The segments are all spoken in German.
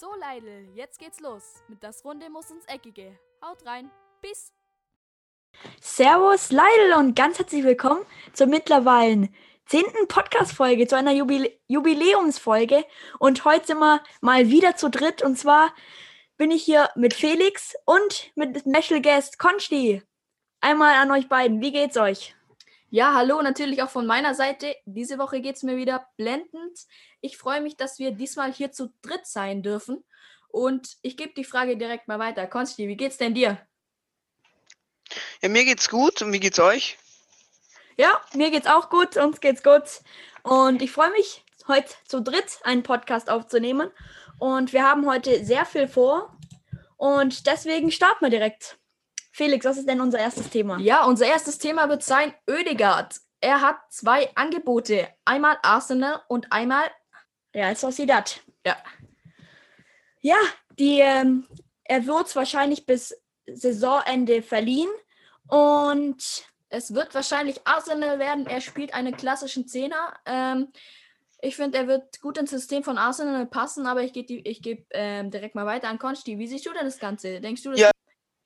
So, Leidl, jetzt geht's los. Mit das Runde muss ins Eckige. Haut rein. Bis. Servus, Leidl und ganz herzlich willkommen zur mittlerweile zehnten Podcast-Folge, zu einer Jubil Jubiläumsfolge. Und heute sind wir mal wieder zu dritt. Und zwar bin ich hier mit Felix und mit Special Guest Konsti. Einmal an euch beiden. Wie geht's euch? Ja, hallo, natürlich auch von meiner Seite. Diese Woche geht's mir wieder blendend. Ich freue mich, dass wir diesmal hier zu dritt sein dürfen. Und ich gebe die Frage direkt mal weiter. Konsti, wie geht's denn dir? Ja, mir geht's gut und wie geht's euch? Ja, mir geht's auch gut, uns geht's gut. Und ich freue mich, heute zu dritt einen Podcast aufzunehmen. Und wir haben heute sehr viel vor. Und deswegen starten wir direkt. Felix, was ist denn unser erstes Thema? Ja, unser erstes Thema wird sein Ödegard. Er hat zwei Angebote. Einmal Arsenal und einmal Real Sociedad. Ja. Ja, die, ähm, er wird wahrscheinlich bis Saisonende verliehen. Und es wird wahrscheinlich Arsenal werden. Er spielt einen klassischen Zehner. Ähm, ich finde, er wird gut ins System von Arsenal passen, aber ich gebe geb, ähm, direkt mal weiter an Konsti. Wie siehst du denn das Ganze? Denkst du, das Ja,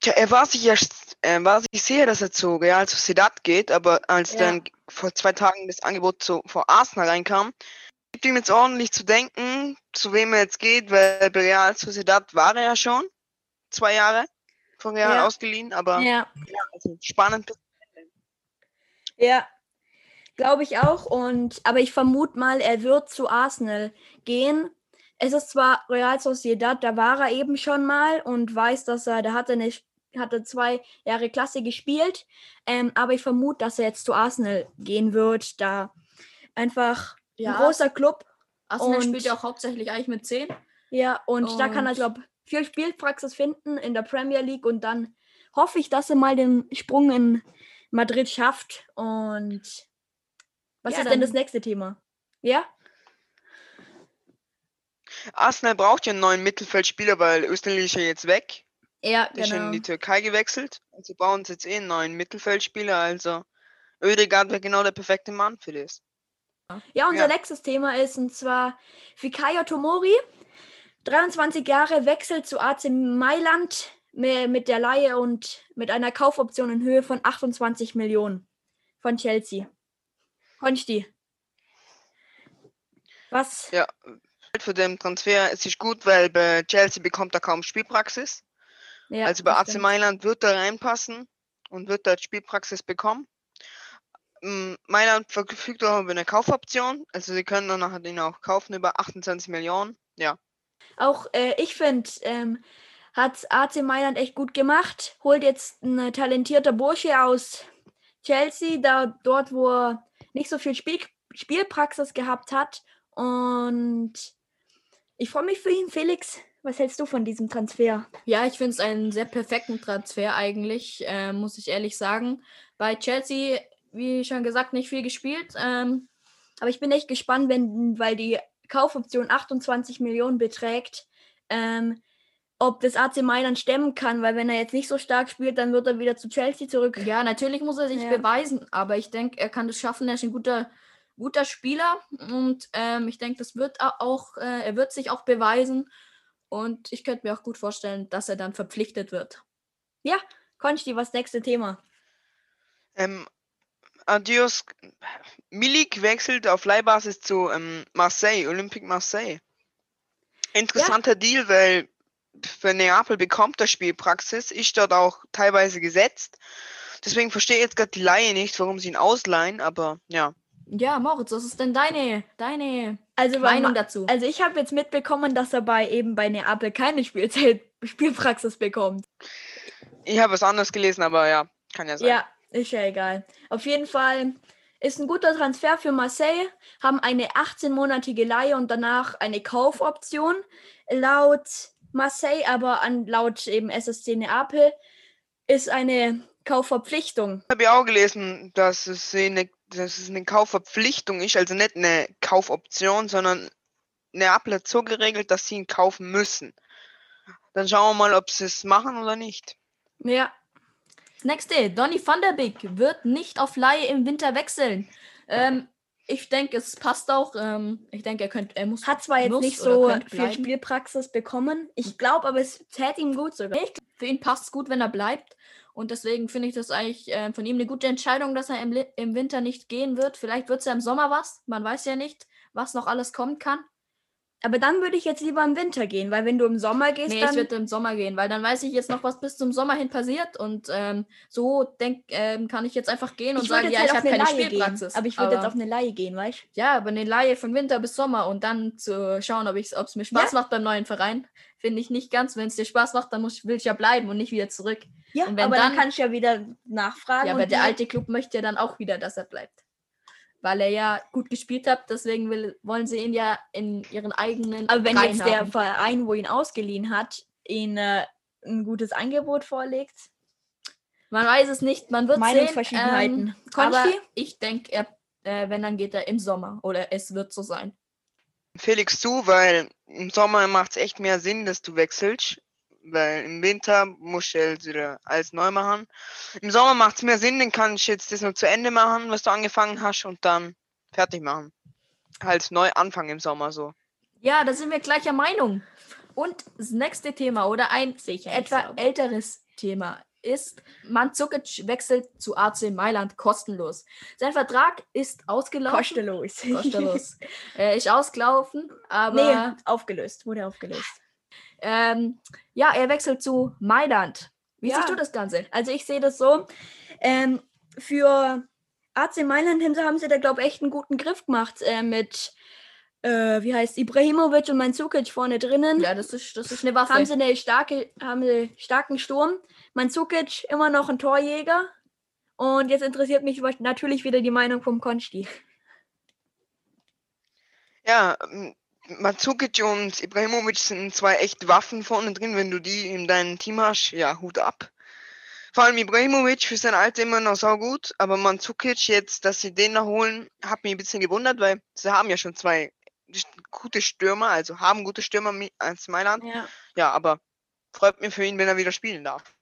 Tja, er war sich ja äh, war sich sicher, dass er zu Real Sociedad geht, aber als Ja. dann vor zwei Tagen das Angebot zu, vor Arsenal reinkam, gibt ihm jetzt ordentlich zu denken, zu wem er jetzt geht, weil bei Real Sociedad war er ja schon zwei Jahre von Real Ja. ausgeliehen, aber ja, ja, also spannend. ja, glaube ich auch. Und aber ich vermute mal, er wird zu Arsenal gehen. Es ist zwar Real Sociedad, da war er eben schon mal und weiß, dass er, da hat er eine, hatte zwei Jahre Klasse gespielt. Ähm, aber ich vermute, dass er jetzt zu Arsenal gehen wird, da einfach Ja. ein großer Club. Arsenal und- spielt ja auch hauptsächlich eigentlich mit 10. Ja, und, da kann er, Und- glaube viel Spielpraxis finden in der Premier League und dann hoffe ich, dass er mal den Sprung in Madrid schafft. Und was Ja, ist denn das nächste Thema? Ja? Arsenal braucht ja einen neuen Mittelfeldspieler, weil Österreich ist ja jetzt weg. Ja, Der ist ja in genau. die Türkei gewechselt. Also brauchen sie jetzt eh einen neuen Mittelfeldspieler. Also Ödegaard wäre genau der perfekte Mann für das. Ja, unser Ja. nächstes Thema ist und zwar Fikayo Tomori, 23 Jahre, wechselt zu AC Mailand mi- mit der Laie und mit einer Kaufoption in Höhe von 28 Millionen von Chelsea. Konsti. Was? Ja, für den Transfer es ist gut, weil bei Chelsea bekommt er kaum Spielpraxis. Ja, also bei AC. Mailand wird er reinpassen und wird dort Spielpraxis bekommen. Mm, Mailand verfügt auch über eine Kaufoption, also sie können dann nachher den auch kaufen über 28 Millionen. Ja, Auch äh, ich finde, ähm, hat AC Mailand echt gut gemacht. Holt jetzt ein talentierter Bursche aus Chelsea, da dort, wo er nicht so viel Spiel, Spielpraxis gehabt hat. Und ich freue mich für ihn, Felix. Was hältst du von diesem Transfer? Ja, ich finde es einen sehr perfekten Transfer eigentlich, äh, muss ich ehrlich sagen. Bei Chelsea, wie schon gesagt, nicht viel gespielt. Ähm, Aber ich bin echt gespannt, wenn, weil die Kaufoption 28 Millionen beträgt, ähm, ob das AC Mailand stemmen kann, weil wenn er jetzt nicht so stark spielt, dann wird er wieder zu Chelsea zurück. ja, natürlich muss er sich Ja. beweisen, aber ich denke, er kann das schaffen. Er ist ein guter, guter Spieler und ähm, ich denke, das wird au- auch, äh, er wird sich auch beweisen. Und ich könnte mir auch gut vorstellen, dass er dann verpflichtet wird. Ja, Konsti, was nächste Thema? ähm, Adios. Milik wechselt auf Leihbasis zu ähm, Marseille, Olympique Marseille. Interessanter Deal, weil für Neapel bekommt er Spielpraxis, ist dort auch teilweise gesetzt. Deswegen verstehe ich jetzt gerade die Laie nicht, warum sie ihn ausleihen, aber ja. Ja, Moritz, was ist denn deine, deine Also, bei Meinung Ma- dazu? also ich habe jetzt mitbekommen, dass er bei eben bei Neapel keine Spielzeit, Spielpraxis bekommt. Ich habe was anderes gelesen, aber ja, kann ja sein. Ja, ist ja egal. Auf jeden Fall ist ein guter Transfer für Marseille, haben eine 18-monatige Leihe und danach eine Kaufoption. Laut Marseille, aber an, laut eben SSC Neapel ist eine Kaufverpflichtung. Ich habe ja auch gelesen, dass es eine, dass es eine Kaufverpflichtung ist, also nicht eine Kaufoption, sondern Neapel hat so geregelt, dass sie ihn kaufen müssen. Dann schauen wir mal, ob sie es machen oder nicht. Ja, nächste, Donny van der Beek wird nicht auf Laie im Winter wechseln. Ähm, ich denke, es passt auch. Ähm, ich denke, er könnte, er muss. Hat zwar jetzt nicht so viel. Spielpraxis bekommen. Ich glaube, aber es täte ihm gut sogar. Für ihn passt es gut, wenn er bleibt. Und deswegen finde ich das eigentlich ähm, von ihm eine gute Entscheidung, dass er im, im Winter nicht gehen wird. Vielleicht wird es ja im Sommer was. Man weiß ja nicht, was noch alles kommen kann. Aber dann würde ich jetzt lieber im Winter gehen, weil wenn du im Sommer gehst, Nee, dann wird im Sommer gehen, weil dann weiß ich jetzt noch, was bis zum Sommer hin passiert. Und ähm, so denk, ähm, kann ich jetzt einfach gehen und ich würde sagen, ja, halt ich habe eine keine Laie Spielpraxis. gehen. Aber ich würde jetzt auf eine Laie gehen, weißt du? Ja, aber eine Laie von Winter bis Sommer und dann zu schauen, ob es mir Spaß macht beim neuen Verein, finde ich nicht ganz. Wenn es dir Spaß macht, dann muss, will ich ja bleiben und nicht wieder zurück. Ja, aber dann, dann- kannst du ja wieder nachfragen. Ja, und aber der alte Club möchte ja dann auch wieder, dass er bleibt. Weil er ja gut gespielt hat, deswegen will, wollen sie ihn ja in ihren eigenen. Aber wenn jetzt der haben. Verein, wo ihn ausgeliehen hat, ihn äh, ein gutes Angebot vorlegt, Man weiß es nicht, man wird Meinungsverschiedenheiten. sehen. Ähm, aber ich denke, er, äh, wenn, dann geht er im Sommer. Oder es wird so sein. Felix zu, weil im Sommer macht es echt mehr Sinn, dass du wechselst. Weil im Winter musst du halt wieder alles neu machen. Im Sommer macht es mehr Sinn, dann kannst du jetzt das noch zu Ende machen, was du angefangen hast und dann fertig machen. Halt neu anfangen im Sommer so. Ja, da sind wir gleicher Meinung. Und das nächste Thema oder ein Sicher, etwa älteres Thema ist, Mandzukic wechselt zu AC Mailand kostenlos. Sein Vertrag ist ausgelaufen. kostenlos. Kostenlos. äh, ist ausgelaufen, aber nee, aufgelöst, wurde aufgelöst. Ähm, ja, er wechselt zu Mailand. Wie Ja. siehst du das Ganze? Also ich sehe das so, ähm, für AC Mailand haben sie, da, glaube ich, echt einen guten Griff gemacht äh, mit, äh, wie heißt Ibrahimovic und Mandzukic vorne drinnen. Ja, das ist, das ist eine Waffe. haben sie eine starke, haben sie starken Sturm. Mandzukic immer noch ein Torjäger. Und jetzt interessiert mich natürlich wieder die Meinung vom Konsti. Ja, Mandzukic und Ibrahimovic sind zwei echte Waffen vorne drin. Wenn du die in deinem Team hast, ja, Hut ab. Vor allem Ibrahimovic für sein Alter immer noch saugut, aber Mandzukic jetzt, dass sie den noch holen, hat mich ein bisschen gewundert, weil sie haben ja schon zwei gute Stürmer, also haben gute Stürmer als Mailand. Ja, Ja, aber freut mich für ihn, wenn er wieder spielen darf.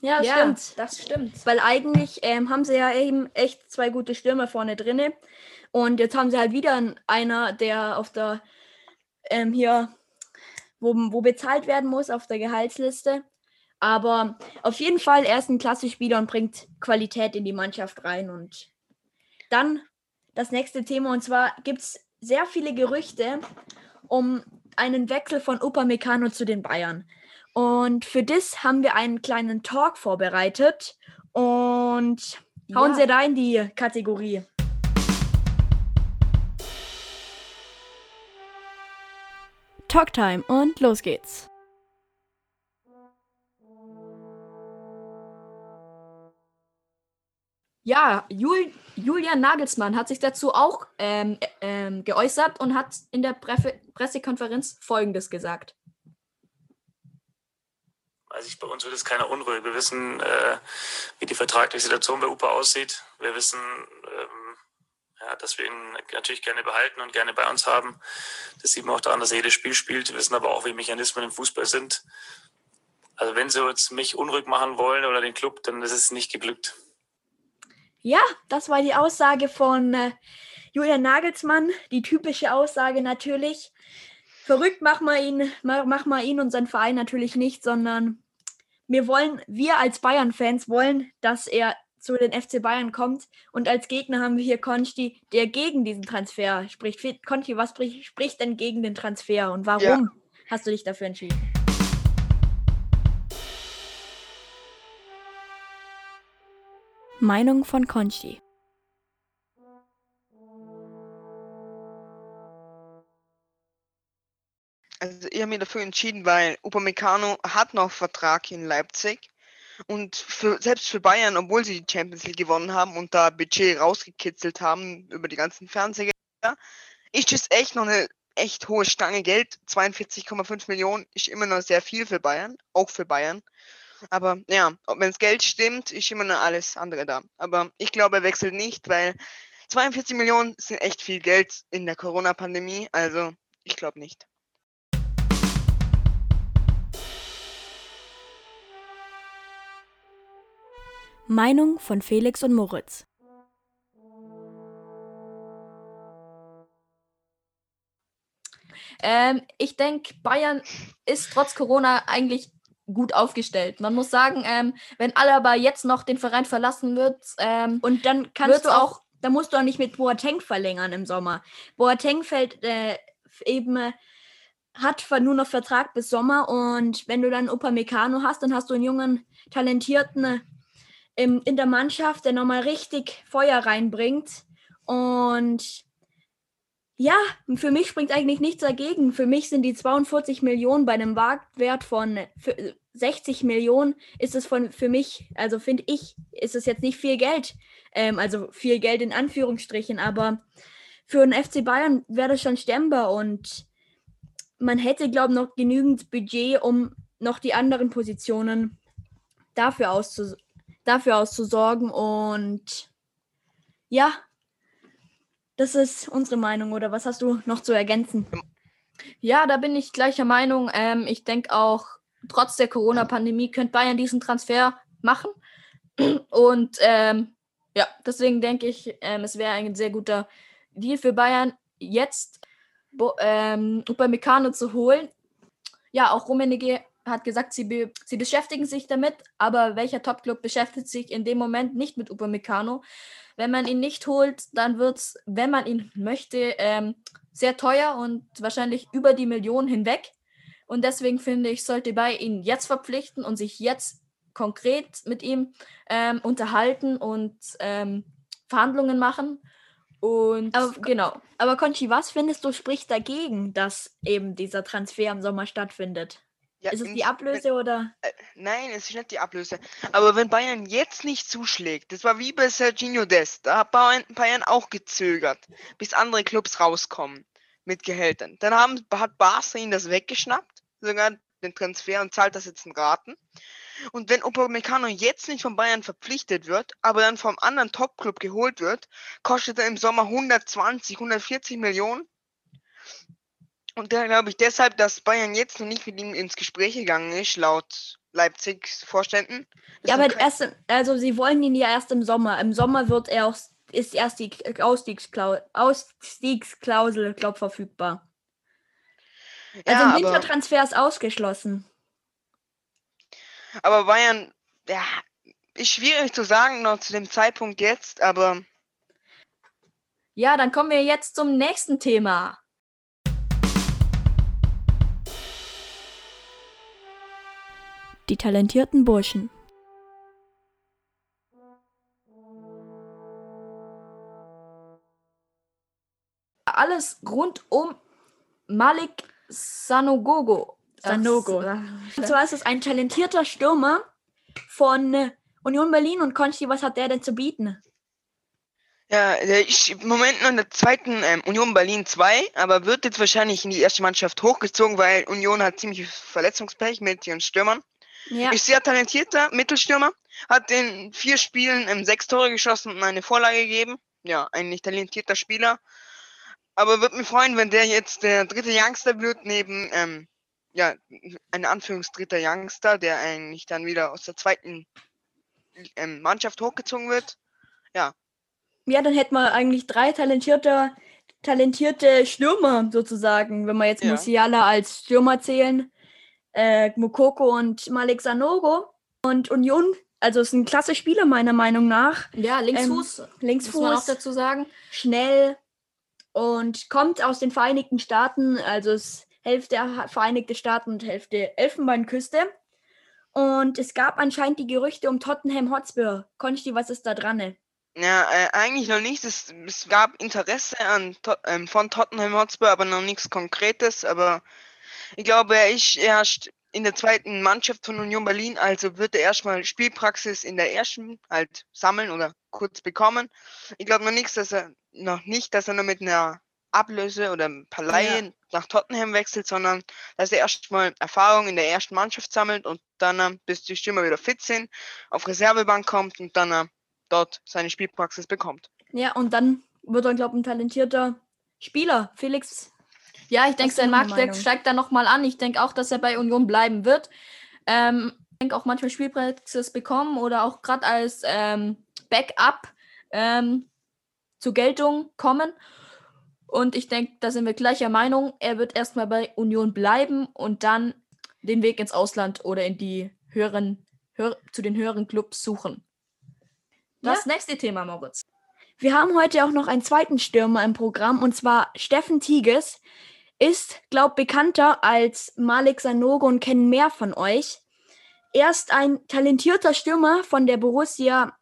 Ja, ja, stimmt. das stimmt. Weil eigentlich ähm, haben sie ja eben echt zwei gute Stürmer vorne drinne. Und jetzt haben sie halt wieder einen- einer, der auf der ähm, hier, wo, wo bezahlt werden muss, auf der Gehaltsliste. Aber auf jeden Fall, er ist ein klasse Spieler und bringt Qualität in die Mannschaft rein. Und dann das nächste Thema, und zwar gibt es sehr viele Gerüchte um einen Wechsel von Upamecano zu den Bayern. Und für das haben wir einen kleinen Talk vorbereitet. Und hauen Ja. Sie da in die Kategorie. Talktime und los geht's. Ja, Jul Julian Nagelsmann hat sich dazu auch ähm, ä- ähm, geäußert und hat in der Presse Pressekonferenz Folgendes gesagt. Also ich, bei uns wird es keiner unruhig. Wir wissen, äh, wie die vertragliche Situation bei UPA aussieht. Wir wissen, ähm, ja, dass wir ihn natürlich gerne behalten und gerne bei uns haben. Das sieht man auch daran, dass er jedes Spiel spielt. Wir wissen aber auch, wie Mechanismen im Fußball sind. Also wenn sie jetzt mich unruhig machen wollen oder den Club, dann ist es nicht geglückt. Ja, das war die Aussage von äh, Julian Nagelsmann. Die typische Aussage natürlich. Verrückt machen wir ihn, ma- machen wir ihn und seinen Verein natürlich nicht, sondern wir wollen, wir als Bayern-Fans wollen, dass er zu den FC Bayern kommt. Und als Gegner haben wir hier Conti, der gegen diesen Transfer spricht. Conti, was spricht, spricht denn gegen den Transfer und warum hast du dich dafür entschieden? Meinung von Conchi. Also ich habe mich dafür entschieden, weil Upamecano hat noch Vertrag in Leipzig und für, selbst für Bayern, obwohl sie die Champions League gewonnen haben und da Budget rausgekitzelt haben über die ganzen Fernsehgelder, ist es echt noch eine echt hohe Stange Geld. 42,5 Millionen ist immer noch sehr viel für Bayern, auch für Bayern. Aber ja, wenn das Geld stimmt, ist immer noch alles andere da. Aber ich glaube, er wechselt nicht, weil 42 Millionen sind echt viel Geld in der Corona-Pandemie. Also ich glaube nicht. Meinung von Felix und Moritz. Ähm, ich denke, Bayern ist trotz Corona eigentlich gut aufgestellt. Man muss sagen, ähm, wenn Alaba jetzt noch den Verein verlassen wird, ähm, und dann kannst du auch, auch, dann musst du auch nicht mit Boateng verlängern im Sommer. Boateng fällt äh, eben äh, hat nur noch Vertrag bis Sommer und wenn du dann Upamecano hast, dann hast du einen jungen, talentierten äh, im, in der Mannschaft, der nochmal richtig Feuer reinbringt. Und ja, für mich springt eigentlich nichts dagegen. Für mich sind die 42 Millionen bei einem Marktwert von äh, für- 60 Millionen ist es von für mich, also finde ich, ist es jetzt nicht viel Geld. Ähm, also viel Geld in Anführungsstrichen, aber für den FC Bayern wäre das schon stemmbar und man hätte, glaube ich, noch genügend Budget, um noch die anderen Positionen dafür, auszus dafür auszusorgen. Und ja, das ist unsere Meinung. Oder was hast du noch zu ergänzen? Ja, da bin ich gleicher Meinung. Ähm, ich denke auch, trotz der Corona-Pandemie könnte Bayern diesen Transfer machen. Und ähm, ja, deswegen denke ich, ähm, es wäre ein sehr guter Deal für Bayern, jetzt Bo ähm, Upamecano zu holen. Ja, auch Rummenigge hat gesagt, sie, be sie beschäftigen sich damit, aber welcher Topclub beschäftigt sich in dem Moment nicht mit Upamecano? Wenn man ihn nicht holt, dann wird es, wenn man ihn möchte, ähm, sehr teuer und wahrscheinlich über die Million hinweg. Und deswegen finde ich, sollte bei ihn jetzt verpflichten und sich jetzt konkret mit ihm ähm, unterhalten und ähm, Verhandlungen machen. Und Aber- genau. Aber Conchi, was findest du spricht dagegen, dass eben dieser Transfer im Sommer stattfindet? Ja, ist es die Ablöse oder? Nein, es ist nicht die Ablöse. Aber wenn Bayern jetzt nicht zuschlägt, das war wie bei Serginho Dest, da hat Bayern, Bayern auch gezögert, bis andere Clubs rauskommen mit Gehältern. Dann haben, hat Barca ihn das weggeschnappt, sogar den Transfer und zahlt das jetzt in Raten. Und wenn Upamecano jetzt nicht von Bayern verpflichtet wird, aber dann vom anderen Topclub geholt wird, kostet er im Sommer 120, 140 Millionen. Und da glaube ich deshalb, dass Bayern jetzt noch nicht mit ihm ins Gespräch gegangen ist, laut Leipzigs Vorständen. Das Ja, aber erst, also sie wollen ihn ja erst im Sommer. Im Sommer wird er auch ist erst die Ausstiegsklausel, Ausstiegsklausel glaub, verfügbar. Also ja, im aber, Wintertransfer ist ausgeschlossen. aber Bayern, ja, ist schwierig zu sagen noch zu dem Zeitpunkt jetzt, aber Ja, dann kommen wir jetzt zum nächsten Thema. Die talentierten Burschen. Alles rund um Malik Sanogogo. Sanogo. Und zwar ist es ein talentierter Stürmer von äh, Union Berlin und Conchi, was hat der denn zu bieten? ja, der ist im Moment noch in der zweiten ähm, Union Berlin 2, aber wird jetzt wahrscheinlich in die erste Mannschaft hochgezogen, weil Union hat ziemlich Verletzungspech mit ihren Stürmern. Ja. Ist sehr talentierter Mittelstürmer, hat in vier Spielen ähm, sechs Tore geschossen und eine Vorlage gegeben. Ja, ein nicht talentierter Spieler. Aber würde mich freuen, wenn der jetzt der dritte Youngster wird, neben, ähm, ja, ein Anführungsdritter Youngster, der eigentlich dann wieder aus der zweiten ähm, Mannschaft hochgezogen wird. Ja, dann hätten wir eigentlich drei talentierte, talentierte Stürmer sozusagen, wenn wir jetzt Ja. Musiala als Stürmer zählen, äh, Mukoko und Malik Sanogo. Und Union, also ist ein klasse Spieler meiner Meinung nach. Ja, Linksfuß. muss man auch Linksfuß, dazu sagen. schnell und kommt aus den Vereinigten Staaten, also ist Hälfte Vereinigte Staaten und Hälfte Elfenbeinküste. Und es gab anscheinend die Gerüchte um Tottenham Hotspur. Konsti, was ist da dran? Ja, äh, eigentlich noch nicht. Es, es gab Interesse an, ähm, von Tottenham Hotspur, aber noch nichts Konkretes. Aber ich glaube, er ist erst in der zweiten Mannschaft von Union Berlin, also wird er erstmal Spielpraxis in der ersten halt sammeln oder kurz bekommen. Ich glaube noch nichts, dass er noch nicht, dass er noch mit einer Ablöse oder ein paar Leihen nach Tottenham wechselt, sondern dass er erstmal Erfahrung in der ersten Mannschaft sammelt und dann, äh, bis die Stürmer wieder fit sind, auf Reservebank kommt und dann äh, dort seine Spielpraxis bekommt. Ja, und dann wird er, glaube ich, ein talentierter Spieler. Felix, Ja, ich denke, sein Marktwert steigt dann nochmal an. Ich denke auch, dass er bei Union bleiben wird. Ähm, ich denke auch manchmal Spielpraxis bekommen oder auch gerade als ähm, Backup ähm, zur Geltung kommen. Und ich denke, da sind wir gleicher Meinung. Er wird erstmal bei Union bleiben und dann den Weg ins Ausland oder in die höheren, höher, zu den höheren Clubs suchen. Das nächste Thema, Moritz. Wir haben heute auch noch einen zweiten Stürmer im Programm und zwar Steffen Tigges. Ist, glaub, bekannter als Malik Sanogo und kennen mehr von euch. Er ist ein talentierter Stürmer von der Borussia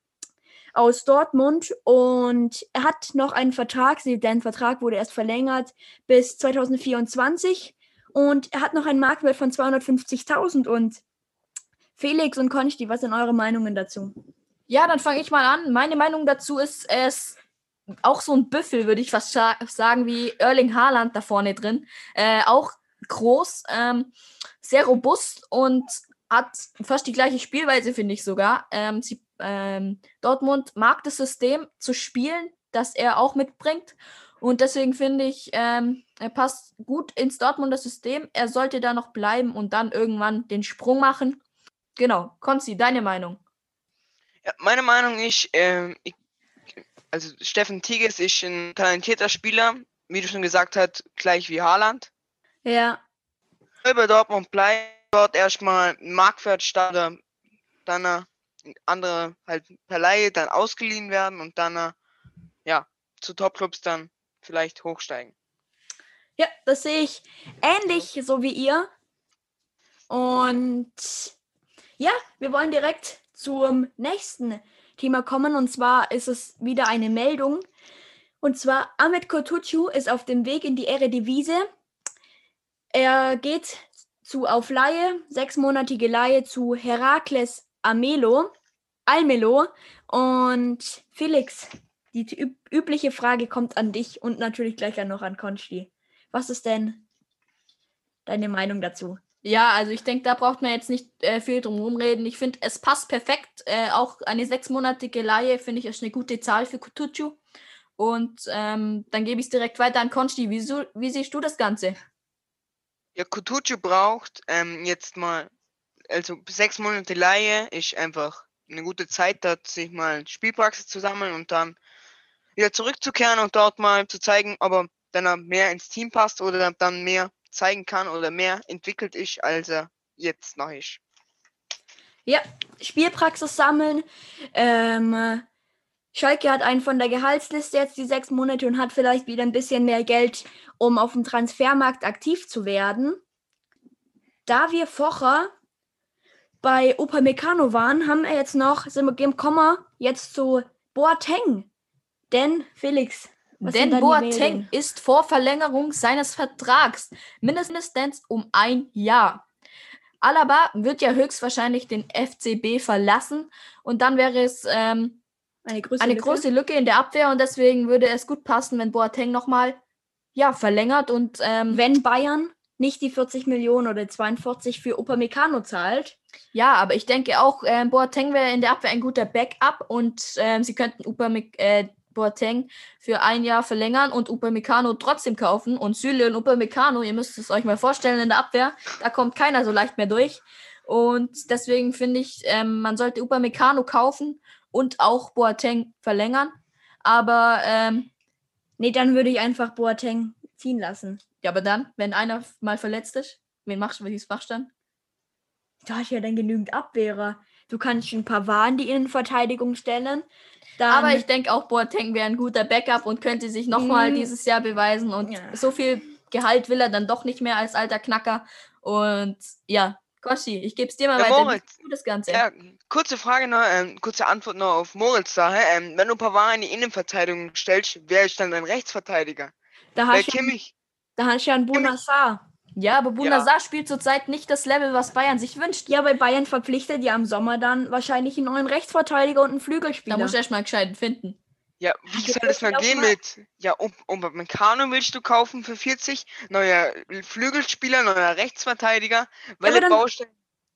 aus Dortmund und er hat noch einen Vertrag, sein Vertrag wurde erst verlängert bis 2024 und er hat noch einen Marktwert von 250.000 und Felix und Konsti, was sind eure Meinungen dazu? Ja, dann fange ich mal an. Meine Meinung dazu ist, ist auch so ein Büffel, würde ich fast sa- sagen, wie Erling Haaland da vorne drin. Äh, auch groß, ähm, sehr robust und hat fast die gleiche Spielweise, finde ich sogar. Ähm, sie, ähm, Dortmund mag das System zu spielen, das er auch mitbringt. Und deswegen finde ich, ähm, er passt gut ins Dortmunder System. Er sollte da noch bleiben und dann irgendwann den Sprung machen. Genau. Konzi, deine Meinung? Ja, meine Meinung ist, ähm, ich, also Steffen Tigges ist ein talentierter Spieler, wie du schon gesagt hast, gleich wie Haaland. Ja, bei Dortmund bleiben, dort erstmal Marktwert starten, dann äh, andere halt per Leihe dann ausgeliehen werden und dann äh, ja zu Topclubs dann vielleicht hochsteigen. Ja, das sehe ich ähnlich so wie ihr. Und ja, wir wollen direkt zum nächsten Thema kommen. Und zwar ist es wieder eine Meldung. Und zwar Ahmed Kurtucu ist auf dem Weg in die Eredivisie. Er geht zu auf Leihe, sechsmonatige Leihe zu Herakles Amelo, Almelo. Und Felix, die üb übliche Frage kommt an dich und natürlich gleich noch an Konsti. Was ist denn deine Meinung dazu? Ja, also ich denke, da braucht man jetzt nicht äh, viel drum rumreden. Ich finde, es passt perfekt. Äh, auch eine sechsmonatige Leihe finde ich ist eine gute Zahl für Kutucu. Und ähm, dann gebe ich es direkt weiter an Konsti. Wie, so, wie siehst du das Ganze? Ja, Kutucu braucht ähm, jetzt mal, also sechs Monate Leihe ist einfach eine gute Zeit, dort sich mal Spielpraxis zu sammeln und dann wieder zurückzukehren und dort mal zu zeigen, ob er dann mehr ins Team passt oder dann mehr zeigen kann oder mehr entwickelt ist, als er jetzt noch ist. Ja, Spielpraxis sammeln. Ähm, Schalke hat einen von der Gehaltsliste jetzt die sechs Monate und hat vielleicht wieder ein bisschen mehr Geld, um auf dem Transfermarkt aktiv zu werden. Da wir vorher bei Upamecano waren, haben wir jetzt noch, sind wir gekommen jetzt zu Boateng. Denn, Felix, was Denn Boateng ist vor Verlängerung seines Vertrags mindestens um ein Jahr. Alaba wird ja höchstwahrscheinlich den FCB verlassen und dann wäre es ähm, eine größere eine Lücke. große Lücke in der Abwehr und deswegen würde es gut passen, wenn Boateng nochmal ja, verlängert und ähm, wenn Bayern nicht die 40 Millionen oder 42 für Upamecano zahlt. ja, aber ich denke auch, ähm, Boateng wäre in der Abwehr ein guter Backup und ähm, sie könnten Upame äh, Boateng für ein Jahr verlängern und Upamecano trotzdem kaufen und Süle und Upamecano, ihr müsst es euch mal vorstellen in der Abwehr, da kommt keiner so leicht mehr durch und deswegen finde ich, ähm, man sollte Upamecano kaufen und auch Boateng verlängern, aber ähm, Nee, dann würde ich einfach Boateng ziehen lassen. ja, aber dann, wenn einer mal verletzt ist, wen machst du, welches machst du dann? Da hast du ja dann genügend Abwehrer. Du kannst schon ein paar Waren in die Innenverteidigung stellen. Dann, Aber ich denke auch, Boateng wäre ein guter Backup und könnte sich nochmal Mm. dieses Jahr beweisen. Und Ja. so viel Gehalt will er dann doch nicht mehr als alter Knacker. Und ja, Koshi, ich gebe es dir mal Ja, weiter. Moritz. das Ganze? Ja, kurze Frage noch, ähm, kurze Antwort noch auf Moritz Sache. Ähm, wenn du Pavard in die Innenverteidigung stellst, wer ist dann dein Rechtsverteidiger? da hast, du, ja- da hast du ja einen Bonassar. Ja, aber Bunazar spielt zurzeit nicht das Level, was Bayern sich wünscht. Ja, weil Bayern verpflichtet ja im Sommer dann wahrscheinlich einen neuen Rechtsverteidiger und einen Da Flügelspieler. muss er erstmal gescheit finden. ja, wie Ja, soll das dann gehen mal- mit, ja, um, um Meccano willst du kaufen für 40, neuer Flügelspieler, neuer Rechtsverteidiger, welche dann- Baustellen,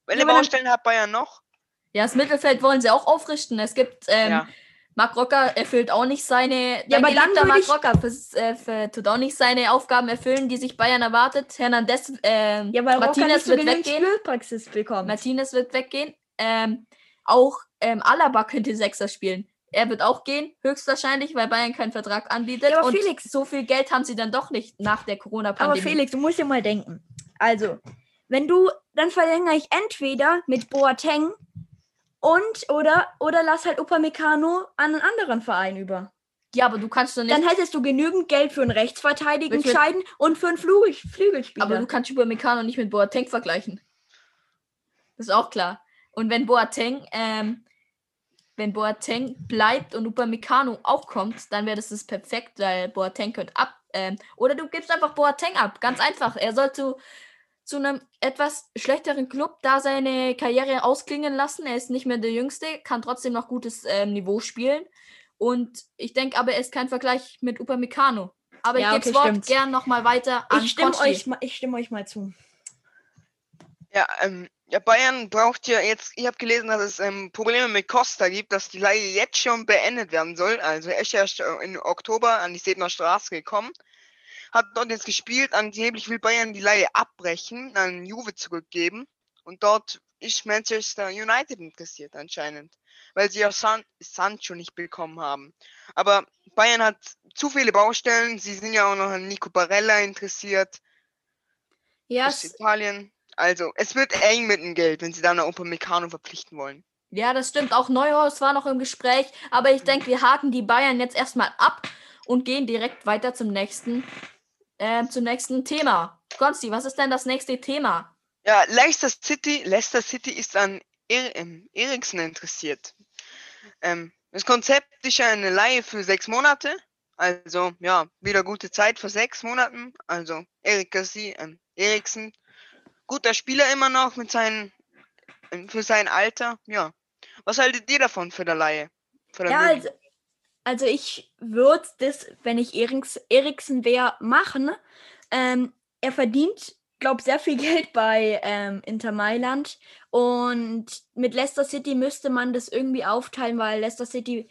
welche dann- Baustellen hat Bayern noch? Ja, das Mittelfeld wollen sie auch aufrichten. Es gibt, ähm, ja. Marc Rocker erfüllt auch nicht seine. Ja, aber dann Marc Rocker äh, tut auch nicht seine Aufgaben erfüllen, die sich Bayern erwartet. Hernandez, ähm, ja, weil Martinez wird weggehen. Spielpraxis bekommt. Martinez wird weggehen. Ähm, auch ähm, Alaba könnte Sechser spielen. er wird auch gehen, höchstwahrscheinlich, weil Bayern keinen Vertrag anbietet. Ja, aber und Felix- so viel Geld haben sie dann doch nicht nach der Aber Corona-Pandemie. Felix, du musst dir mal denken. Also, wenn du, dann verlängere ich entweder mit Boateng und oder oder lass halt Upamecano an einen anderen Verein über. Ja, aber du kannst doch nicht. Dann hättest du genügend Geld für einen Rechtsverteidiger entscheiden und für einen Flügel, Flügelspieler. aber du kannst Upamecano nicht mit Boateng vergleichen. Das ist auch klar. Und wenn Boateng, ähm, wenn Boateng bleibt und Upamecano auch kommt, dann wäre das das perfekt, weil Boateng könnte ab. Ähm, oder du gibst einfach Boateng ab. Ganz einfach. Er soll zu, einem etwas schlechteren Club da seine Karriere ausklingen lassen. Er ist nicht mehr der Jüngste, kann trotzdem noch gutes ähm, Niveau spielen. Und ich denke aber, er ist kein Vergleich mit Upamecano. Aber Ja, ich gebe okay, das Wort gern nochmal weiter an ich stimme euch, mal- ich stimme euch mal zu. Ja, ähm, ja, Bayern braucht ja jetzt, ich habe gelesen, dass es ähm, Probleme mit Costa gibt, dass die Leihe jetzt schon beendet werden soll. Also er ist erst äh, im Oktober an die Sebener Straße gekommen, hat dort jetzt gespielt, angeblich will Bayern die Leihe abbrechen, an Juve zurückgeben und dort ist Manchester United interessiert anscheinend, weil sie ja San Sancho nicht bekommen haben. Aber Bayern hat zu viele Baustellen, sie sind ja auch noch an Nico Barella interessiert Ja, aus es- Italien. Also, es wird eng mit dem Geld, wenn sie dann noch Upamecano verpflichten wollen. Ja, das stimmt. Auch Neuhaus war noch im Gespräch. Aber ich denke, wir haken die Bayern jetzt erstmal ab und gehen direkt weiter zum nächsten, ähm, zum nächsten Thema. Konsti, was ist denn das nächste Thema? Ja, Leicester City, Leicester City ist an er ähm, Eriksen interessiert. Ähm, das Konzept ist ja eine Leihe für sechs Monate. Also, ja, wieder gute Zeit für sechs Monaten. Also, Erik ähm, Eriksen, guter Spieler immer noch mit seinen, ähm, für sein Alter. Ja. Was haltet ihr davon für der der ja also, also ich würde das, wenn ich Eriks, Eriksen wäre, machen. Ähm, er verdient, glaube sehr viel Geld bei ähm, Inter Mailand. Und mit Leicester City müsste man das irgendwie aufteilen, weil Leicester City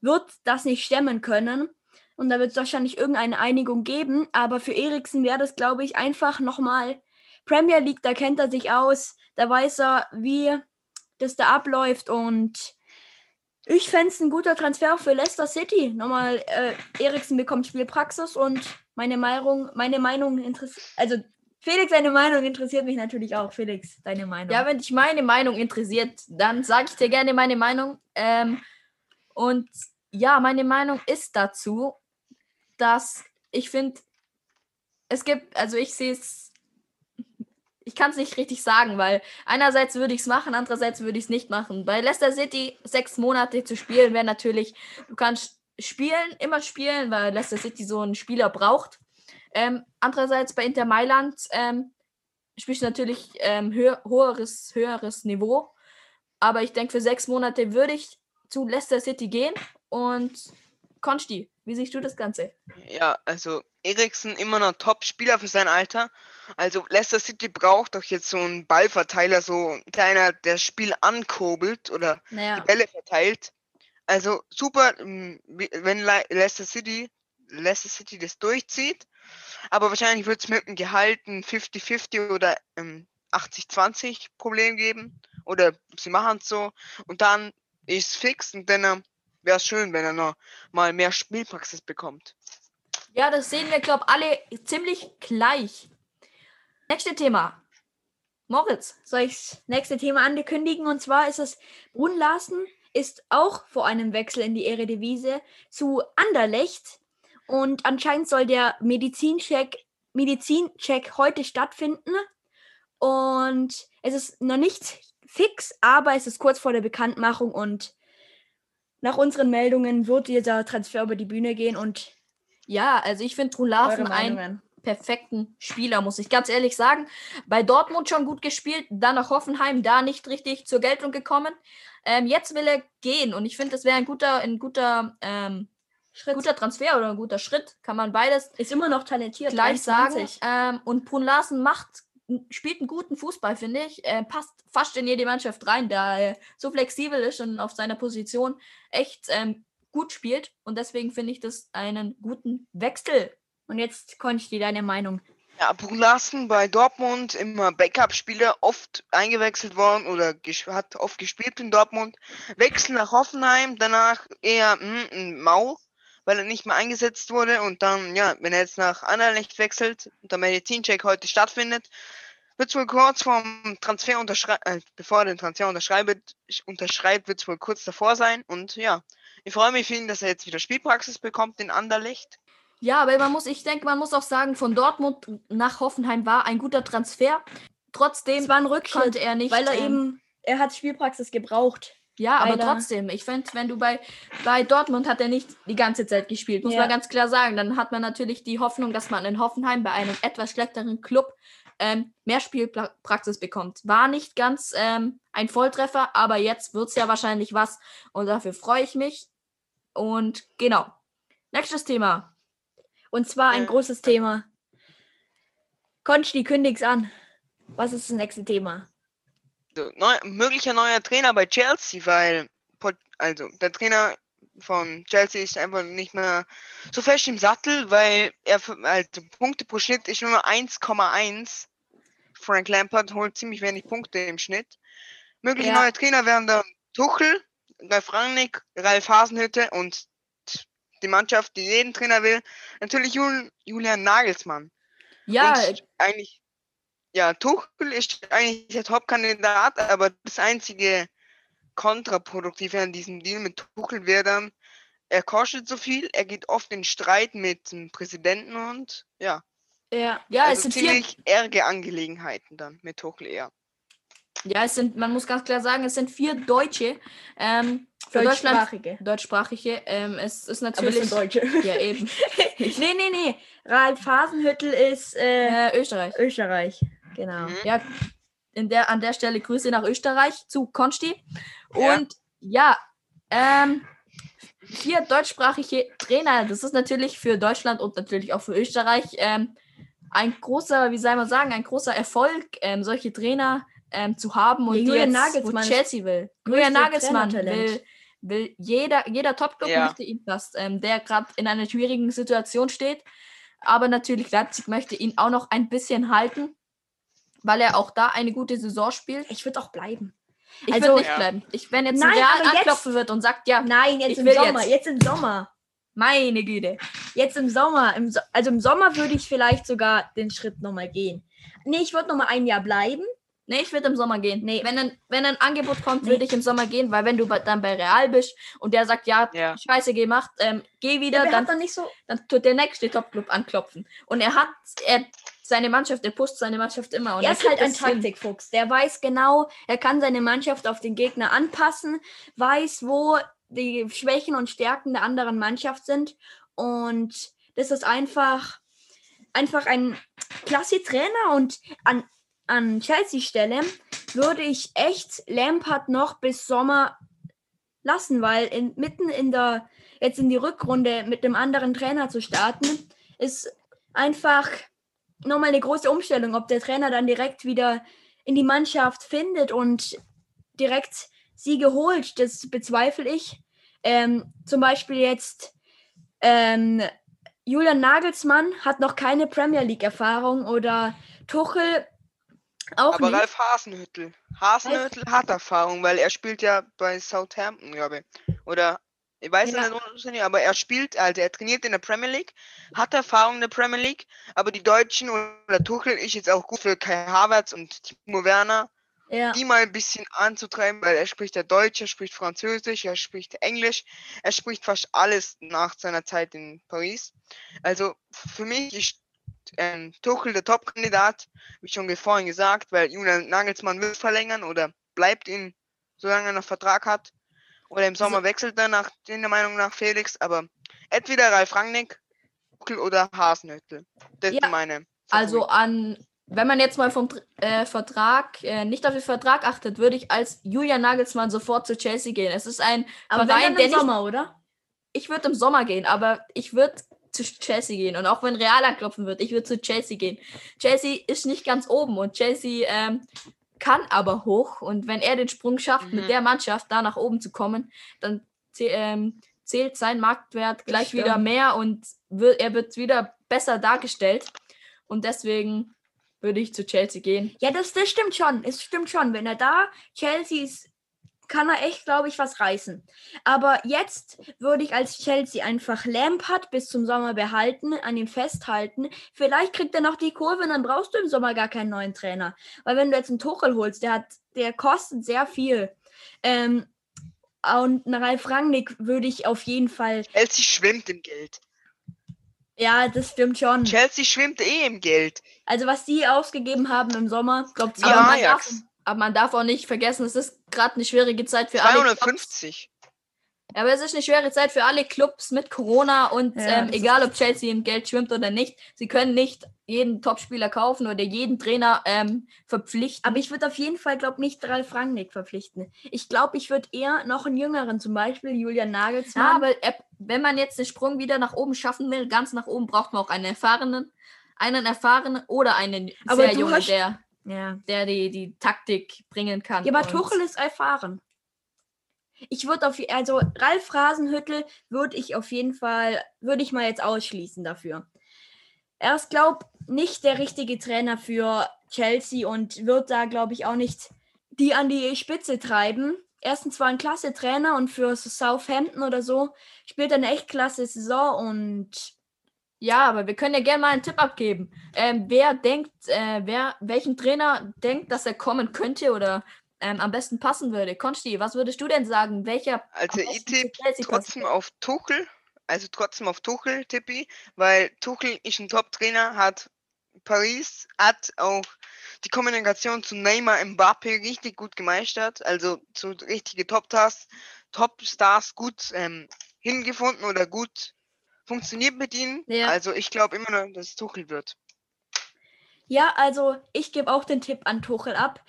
wird das nicht stemmen können. Und da wird es wahrscheinlich irgendeine Einigung geben. Aber für Eriksen wäre das, glaube ich, einfach nochmal Premier League, da kennt er sich aus. Da weiß er, wie das da abläuft. Und ich fände es ein guter Transfer für Leicester City. Nochmal, äh, Eriksen bekommt Spielpraxis und meine Meinung, meine Meinung interessiert. Also, Felix, deine Meinung interessiert mich natürlich auch. Felix, deine Meinung. Ja, wenn dich meine Meinung interessiert, dann sage ich dir gerne meine Meinung. Ähm, und ja, meine Meinung ist dazu, dass ich finde, es gibt, also ich sehe es, ich kann es nicht richtig sagen, weil einerseits würde ich es machen, andererseits würde ich es nicht machen. Bei Leicester City sechs Monate zu spielen wäre natürlich, du kannst spielen, immer spielen, weil Leicester City so einen Spieler braucht. Ähm, andererseits bei Inter Mailand ähm, spielst du natürlich ähm, höher, höheres, höheres Niveau. Aber ich denke, für sechs Monate würde ich zu Leicester City gehen. Und Konsti, wie siehst du das Ganze? Ja, also Eriksen immer noch Top-Spieler für sein Alter. Also Leicester City braucht doch jetzt so einen Ballverteiler, so einer, der das Spiel ankurbelt oder die Naja, Bälle verteilt. Also super, wenn Le Leicester City, Leicester City das durchzieht. Aber wahrscheinlich wird es mit dem Gehalt ein 50-50 oder ähm, 80-20 Problem geben. Oder sie machen es so. Und dann ist fix und dann wäre es schön, wenn er noch mal mehr Spielpraxis bekommt. ja, das sehen wir, glaube ich, alle ziemlich gleich. Nächste Thema. Moritz. Soll ich das nächste Thema ankündigen? Und zwar ist es, Brun Larsen ist auch vor einem Wechsel in die Eredivisie zu Anderlecht. Und anscheinend soll der Medizincheck, Medizincheck heute stattfinden. Und es ist noch nicht fix, aber es ist kurz vor der Bekanntmachung und nach unseren Meldungen wird dieser Transfer über die Bühne gehen und Ja, also ich finde eure Trulaven ein Meinungen. perfekten Spieler, muss ich ganz ehrlich sagen. Bei Dortmund schon gut gespielt, dann nach Hoffenheim, da nicht richtig zur Geltung gekommen. Ähm, jetzt will er gehen und ich finde, das wäre ein guter, ein guter, ähm, Schritt guter Transfer oder ein guter Schritt. Kann man beides ist immer noch talentiert. gleich 23. sagen. Ähm, und Brun Larsen macht, spielt einen guten Fußball, finde ich. Äh, passt fast in jede Mannschaft rein, da er so flexibel ist und auf seiner Position echt ähm, gut spielt. Und deswegen finde ich das einen guten Wechsel. Und jetzt Konsti, deine Meinung. Ja, Brulassen bei Dortmund immer Backup-Spieler, oft eingewechselt worden oder hat oft gespielt in Dortmund. Wechsel nach Hoffenheim, danach eher mm, ein Mau, weil er nicht mehr eingesetzt wurde. Und dann, ja, wenn er jetzt nach Anderlecht wechselt und der Medizincheck heute stattfindet, wird es wohl kurz vorm Transfer unterschreiben, äh, bevor er den Transfer unterschreibt, unterschreibt wird es wohl kurz davor sein. Und ja, ich freue mich für ihn, dass er jetzt wieder Spielpraxis bekommt in Anderlecht. Ja, aber man muss, ich denke, man muss auch sagen, von Dortmund nach Hoffenheim war ein guter Transfer. Trotzdem Es war ein Rückschritt, konnte er nicht. weil er ähm, eben, er hat Spielpraxis gebraucht. Ja, aber er- trotzdem, ich finde, wenn du bei, bei Dortmund hat er nicht die ganze Zeit gespielt, muss Ja. man ganz klar sagen. Dann hat man natürlich die Hoffnung, dass man in Hoffenheim bei einem etwas schlechteren Club ähm, mehr Spielpraxis bekommt. War nicht ganz ähm, ein Volltreffer, aber jetzt wird es ja wahrscheinlich was und dafür freue ich mich. Und genau. Nächstes Thema. Und zwar ein Äh, großes Thema. Konsti, kündig's an. Was ist das nächste Thema? Neu, möglicher neuer Trainer bei Chelsea, weil also der Trainer von Chelsea ist einfach nicht mehr so fest im Sattel, weil er also Punkte pro Schnitt ist nur noch 1,1. Frank Lampard holt ziemlich wenig Punkte im Schnitt. Mögliche Ja. neue Trainer wären dann Tuchel, Ralf Rangnick, Ralf Hasenhütte und die Mannschaft, die jeden Trainer will, natürlich Jul Julian Nagelsmann. Ja, Und eigentlich, ja, Tuchel ist eigentlich der Top-Kandidat, aber das einzige Kontraproduktive an diesem Deal mit Tuchel wäre dann, er kostet so viel, er geht oft in Streit mit dem Präsidenten und ja, Ja. ja, es also sind vier, ziemlich ärge Angelegenheiten dann mit Tuchel eher. ja, es sind, man muss ganz klar sagen, es sind vier Deutsche. Ähm, für Deutschsprachige. deutschsprachige. Ähm, es ist Aber es natürlich. sind Deutsche. Ja, eben. nee, nee, nee. Ralf Hasenhüttel ist äh, Äh, Österreich. Österreich. Genau. Mhm. Ja, in der, an der Stelle Grüße nach Österreich zu Konsti. Ja. Und ja, ähm, vier deutschsprachige Trainer. Das ist natürlich für Deutschland und natürlich auch für Österreich ähm, ein großer, wie soll man sagen, ein großer Erfolg, ähm, solche Trainer ähm, zu haben und Ja, Julian jetzt, Nagelsmann Chelsea will. Julian Nagelsmann will, will jeder, jeder Top-Club Ja. möchte ihn fast, ähm, der gerade in einer schwierigen Situation steht. Aber natürlich Leipzig möchte ihn auch noch ein bisschen halten, weil er auch da eine gute Saison spielt. Ich würde auch bleiben. Ich Also- würde nicht Ja. bleiben. Ich, wenn jetzt Nein, ein Real aber jetzt- anklopfen wird und sagt, ja, Nein, jetzt Ich im will Sommer. jetzt. Jetzt. im Sommer. meine Güte. Jetzt im Sommer. Im so also im Sommer würde ich vielleicht sogar den Schritt nochmal gehen. Nee, ich würde nochmal ein Jahr bleiben. Nee, ich würde im Sommer gehen. Nee. Wenn, ein, wenn ein Angebot kommt, Nee. würde ich im Sommer gehen, weil wenn du dann bei Real bist und der sagt, ja, Ja. scheiße gemacht, ähm, geh wieder, wer dann, dann nicht so. dann tut der nächste Topclub anklopfen. Und er hat, er, seine Mannschaft, er pusht seine Mannschaft immer. Und er ist halt ein. Taktikfuchs. Der weiß genau, er kann seine Mannschaft auf den Gegner anpassen, weiß, wo die Schwächen und Stärken der anderen Mannschaft sind. Und das ist einfach, einfach ein klasse Trainer. Und an, an Chelsea Stelle würde ich echt Lampard noch bis Sommer lassen, weil in, mitten in der, jetzt in die Rückrunde mit dem anderen Trainer zu starten, ist einfach nochmal eine große Umstellung, ob der Trainer dann direkt wieder in die Mannschaft findet und direkt Siege holt, das bezweifle ich. Ähm, zum Beispiel jetzt ähm, Julian Nagelsmann hat noch keine Premier League-Erfahrung oder Tuchel auch Aber nicht. Ralf Hasenhüttel. Hasenhüttel hat Erfahrung, weil er spielt ja bei Southampton, glaube ich. Oder ich weiß Ja. nicht aber er spielt, also er trainiert in der Premier League, hat Erfahrung in der Premier League, aber die Deutschen oder Tuchel ist jetzt auch gut für Kai Havertz und Timo Werner, Ja. die mal ein bisschen anzutreiben, weil er spricht ja Deutsch, er spricht Französisch, er spricht Englisch, er spricht fast alles nach seiner Zeit in Paris. Also für mich ist ähm, Tuchel der Top-Kandidat, wie schon vorhin gesagt, weil Julian Nagelsmann wird verlängern oder bleibt ihn, solange er noch Vertrag hat. Oder im Sommer wechselt er nach in der Meinung nach Felix, aber entweder Ralf Rangnick, oder Hasenhüttl. Das Ja, sind meine. Also Favoriten. an, wenn man jetzt mal vom äh, Vertrag, äh, nicht auf den Vertrag achtet, würde ich als Julian Nagelsmann sofort zu Chelsea gehen. Es ist ein Aber wenn Verein, dann der im nicht Sommer, oder? ich würde im Sommer gehen, aber ich würde zu Chelsea gehen. Und auch wenn Real anklopfen wird, ich würde zu Chelsea gehen. Chelsea ist nicht ganz oben und Chelsea ähm, kann aber hoch. Und wenn er den Sprung schafft, Mhm. mit der Mannschaft da nach oben zu kommen, dann ähm, zählt sein Marktwert gleich wieder mehr und wird, er wird wieder besser dargestellt. und deswegen würde ich zu Chelsea gehen. Ja, das, das stimmt schon. Es stimmt schon. Wenn er da Chelsea ist, kann er echt, glaube ich, was reißen. Aber jetzt würde ich als Chelsea einfach Lampard bis zum Sommer behalten, an ihm festhalten. Vielleicht kriegt er noch die Kurve und dann brauchst du im Sommer gar keinen neuen Trainer. Weil wenn du jetzt einen Tuchel holst, der hat, der kostet sehr viel. Ähm, und einen Ralf Rangnick würde ich auf jeden Fall. Chelsea schwimmt im Geld. Ja, das stimmt schon. Chelsea schwimmt eh im Geld. Also was die ausgegeben haben im Sommer, glaube ich, Ja, Ajax. Aber man darf auch nicht vergessen, es ist gerade eine schwierige Zeit für alle. Clubs. 250. Aber es ist eine schwere Zeit für alle Clubs mit Corona und Ja, ähm, egal ob Chelsea im Geld schwimmt oder nicht, sie können nicht jeden Topspieler kaufen oder jeden Trainer ähm, verpflichten. Aber ich würde auf jeden Fall, glaube nicht Ralf Rangnick verpflichten. Ich glaube, ich würde eher noch einen jüngeren, zum Beispiel Julian Nagelsmann. Ja, aber er, wenn man jetzt den Sprung wieder nach oben schaffen will, ganz nach oben, braucht man auch einen erfahrenen, einen erfahrenen oder einen Aber sehr du jungen, hast- der, ja. der die, die Taktik bringen kann. Ja, aber Tuchel ist erfahren. Ich würde auf, also Ralf Rasenhüttel würde ich auf jeden Fall, würde ich mal jetzt ausschließen dafür. Er ist, glaube nicht der richtige Trainer für Chelsea und wird da, glaube ich, auch nicht die an die Spitze treiben. Er ist zwar ein klasse Trainer und für so Southampton oder so spielt er eine echt klasse Saison und Ja, aber wir können ja gerne mal einen Tipp abgeben. Ähm, wer denkt, äh, wer, welchen Trainer denkt, dass er kommen könnte oder ähm, am besten passen würde? Konsti, was würdest du denn sagen? Welcher Also ich tippe passen trotzdem auf Tuchel. Also trotzdem auf Tuchel tippi, weil Tuchel ist ein Top-Trainer, hat Paris, hat auch die Kommunikation zu Neymar Mbappe richtig gut gemeistert, also zu richtige Top-Stars, Top-Stars gut ähm, hingefunden oder gut funktioniert mit ihnen. Ja. Also ich glaube immer noch, dass es Tuchel wird. Ja, also ich gebe auch den Tipp an Tuchel ab.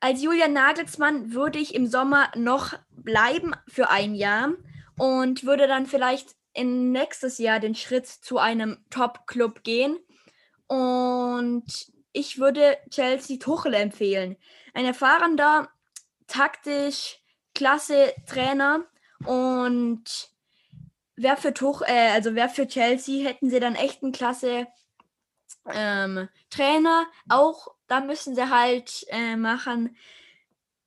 Als Julian Nagelsmann würde ich im Sommer noch bleiben für ein Jahr und würde dann vielleicht in nächstes Jahr den Schritt zu einem Top-Club gehen. Und ich würde Chelsea Tuchel empfehlen. Ein erfahrener, taktisch klasse Trainer und wer für Tuch, äh, also wer für Chelsea hätten sie dann echt einen klasse ähm, Trainer. Auch da müssen sie halt äh, machen.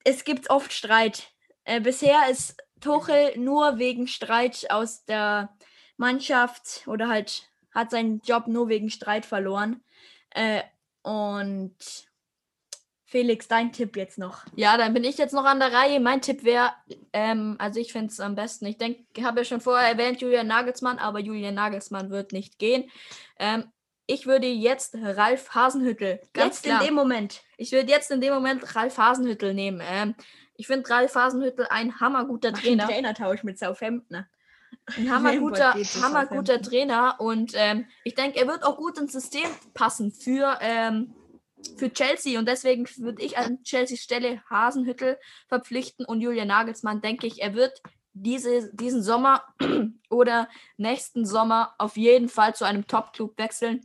Es gibt oft Streit. Äh, bisher ist Tuchel nur wegen Streit aus der Mannschaft oder halt hat seinen Job nur wegen Streit verloren. Äh, und Felix, dein Tipp jetzt noch. Ja, dann bin ich jetzt noch an der Reihe. Mein Tipp wäre, ähm, also ich finde es am besten. Ich denke, ich habe ja schon vorher erwähnt, Julian Nagelsmann, aber Julian Nagelsmann wird nicht gehen. Ähm, ich würde jetzt Ralf Hasenhüttel, ganz jetzt klar. in dem Moment. ich würde jetzt in dem Moment Ralf Hasenhüttel nehmen. Ähm, ich finde Ralf Hasenhüttel ein hammerguter Mach Trainer. Trainertausch mit Southampton. Ein hammerguter, hammerguter. Trainer und ähm, ich denke, er wird auch gut ins System passen für, ähm, für Chelsea und deswegen würde ich an Chelseas Stelle Hasenhüttel verpflichten und Julian Nagelsmann, denke ich, er wird diese, diesen Sommer oder nächsten Sommer auf jeden Fall zu einem Top-Club wechseln.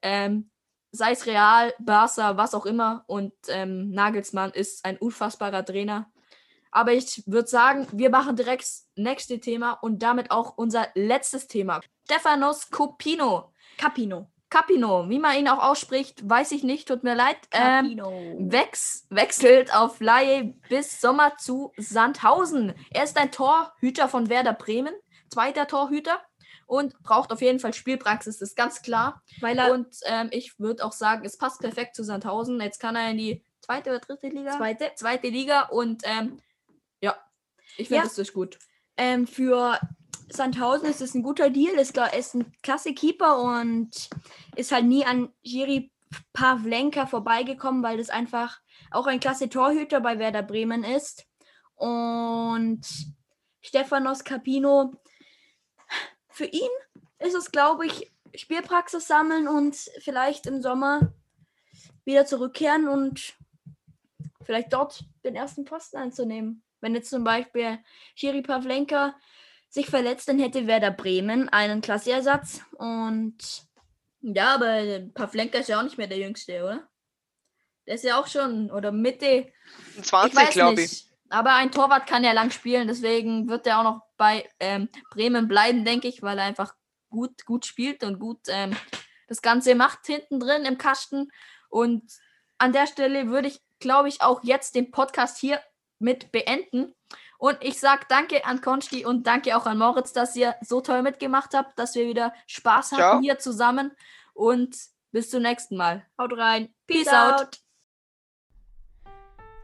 Ähm, sei es Real, Barca, was auch immer. Und ähm, Nagelsmann ist ein unfassbarer Trainer. Aber ich würde sagen, wir machen direkt das nächste Thema und damit auch unser letztes Thema. Stefanos Copino. Capino. Capino, wie man ihn auch ausspricht, weiß ich nicht, tut mir leid. Ähm, Capino. Wex wechselt auf Laie bis Sommer zu Sandhausen. Er ist ein Torhüter von Werder Bremen, zweiter Torhüter und braucht auf jeden Fall Spielpraxis, ist ganz klar. Und ähm, ich würde auch sagen, es passt perfekt zu Sandhausen. Jetzt kann er in die zweite oder dritte Liga? zweite. Zweite Liga und ähm, ja, ich finde, Ja. das ist gut. Ähm, für Sandhausen ist es ein guter Deal. Ist, ist ein klasse Keeper und ist halt nie an Jiri Pavlenka vorbeigekommen, weil das einfach auch ein klasse Torhüter bei Werder Bremen ist. Und Stefanos Capino, für ihn ist es, glaube ich, Spielpraxis sammeln und vielleicht im Sommer wieder zurückkehren und vielleicht dort den ersten Posten einzunehmen. Wenn jetzt zum Beispiel Jiri Pavlenka sich verletzt, dann hätte Werder Bremen einen Klasseersatz und Ja, aber Pavlenka ist ja auch nicht mehr der Jüngste, oder? Der ist ja auch schon, oder Mitte, ich 20, weiß glaube ich. nicht. Aber ein Torwart kann ja lang spielen, deswegen wird er auch noch bei ähm, Bremen bleiben, denke ich, weil er einfach gut, gut spielt und gut ähm, das Ganze macht hinten drin im Kasten. Und an der Stelle würde ich, glaube ich, auch jetzt den Podcast hier mit beenden. Und ich sage danke an Konsti und danke auch an Moritz, dass ihr so toll mitgemacht habt, dass wir wieder Spaß hatten Ciao. hier zusammen. Und bis zum nächsten Mal. Haut rein. Peace, Peace out. out.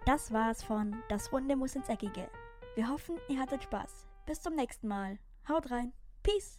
Das war's von Das Runde muss ins Eckige. Wir hoffen, ihr hattet Spaß. Bis zum nächsten Mal. Haut rein. Peace.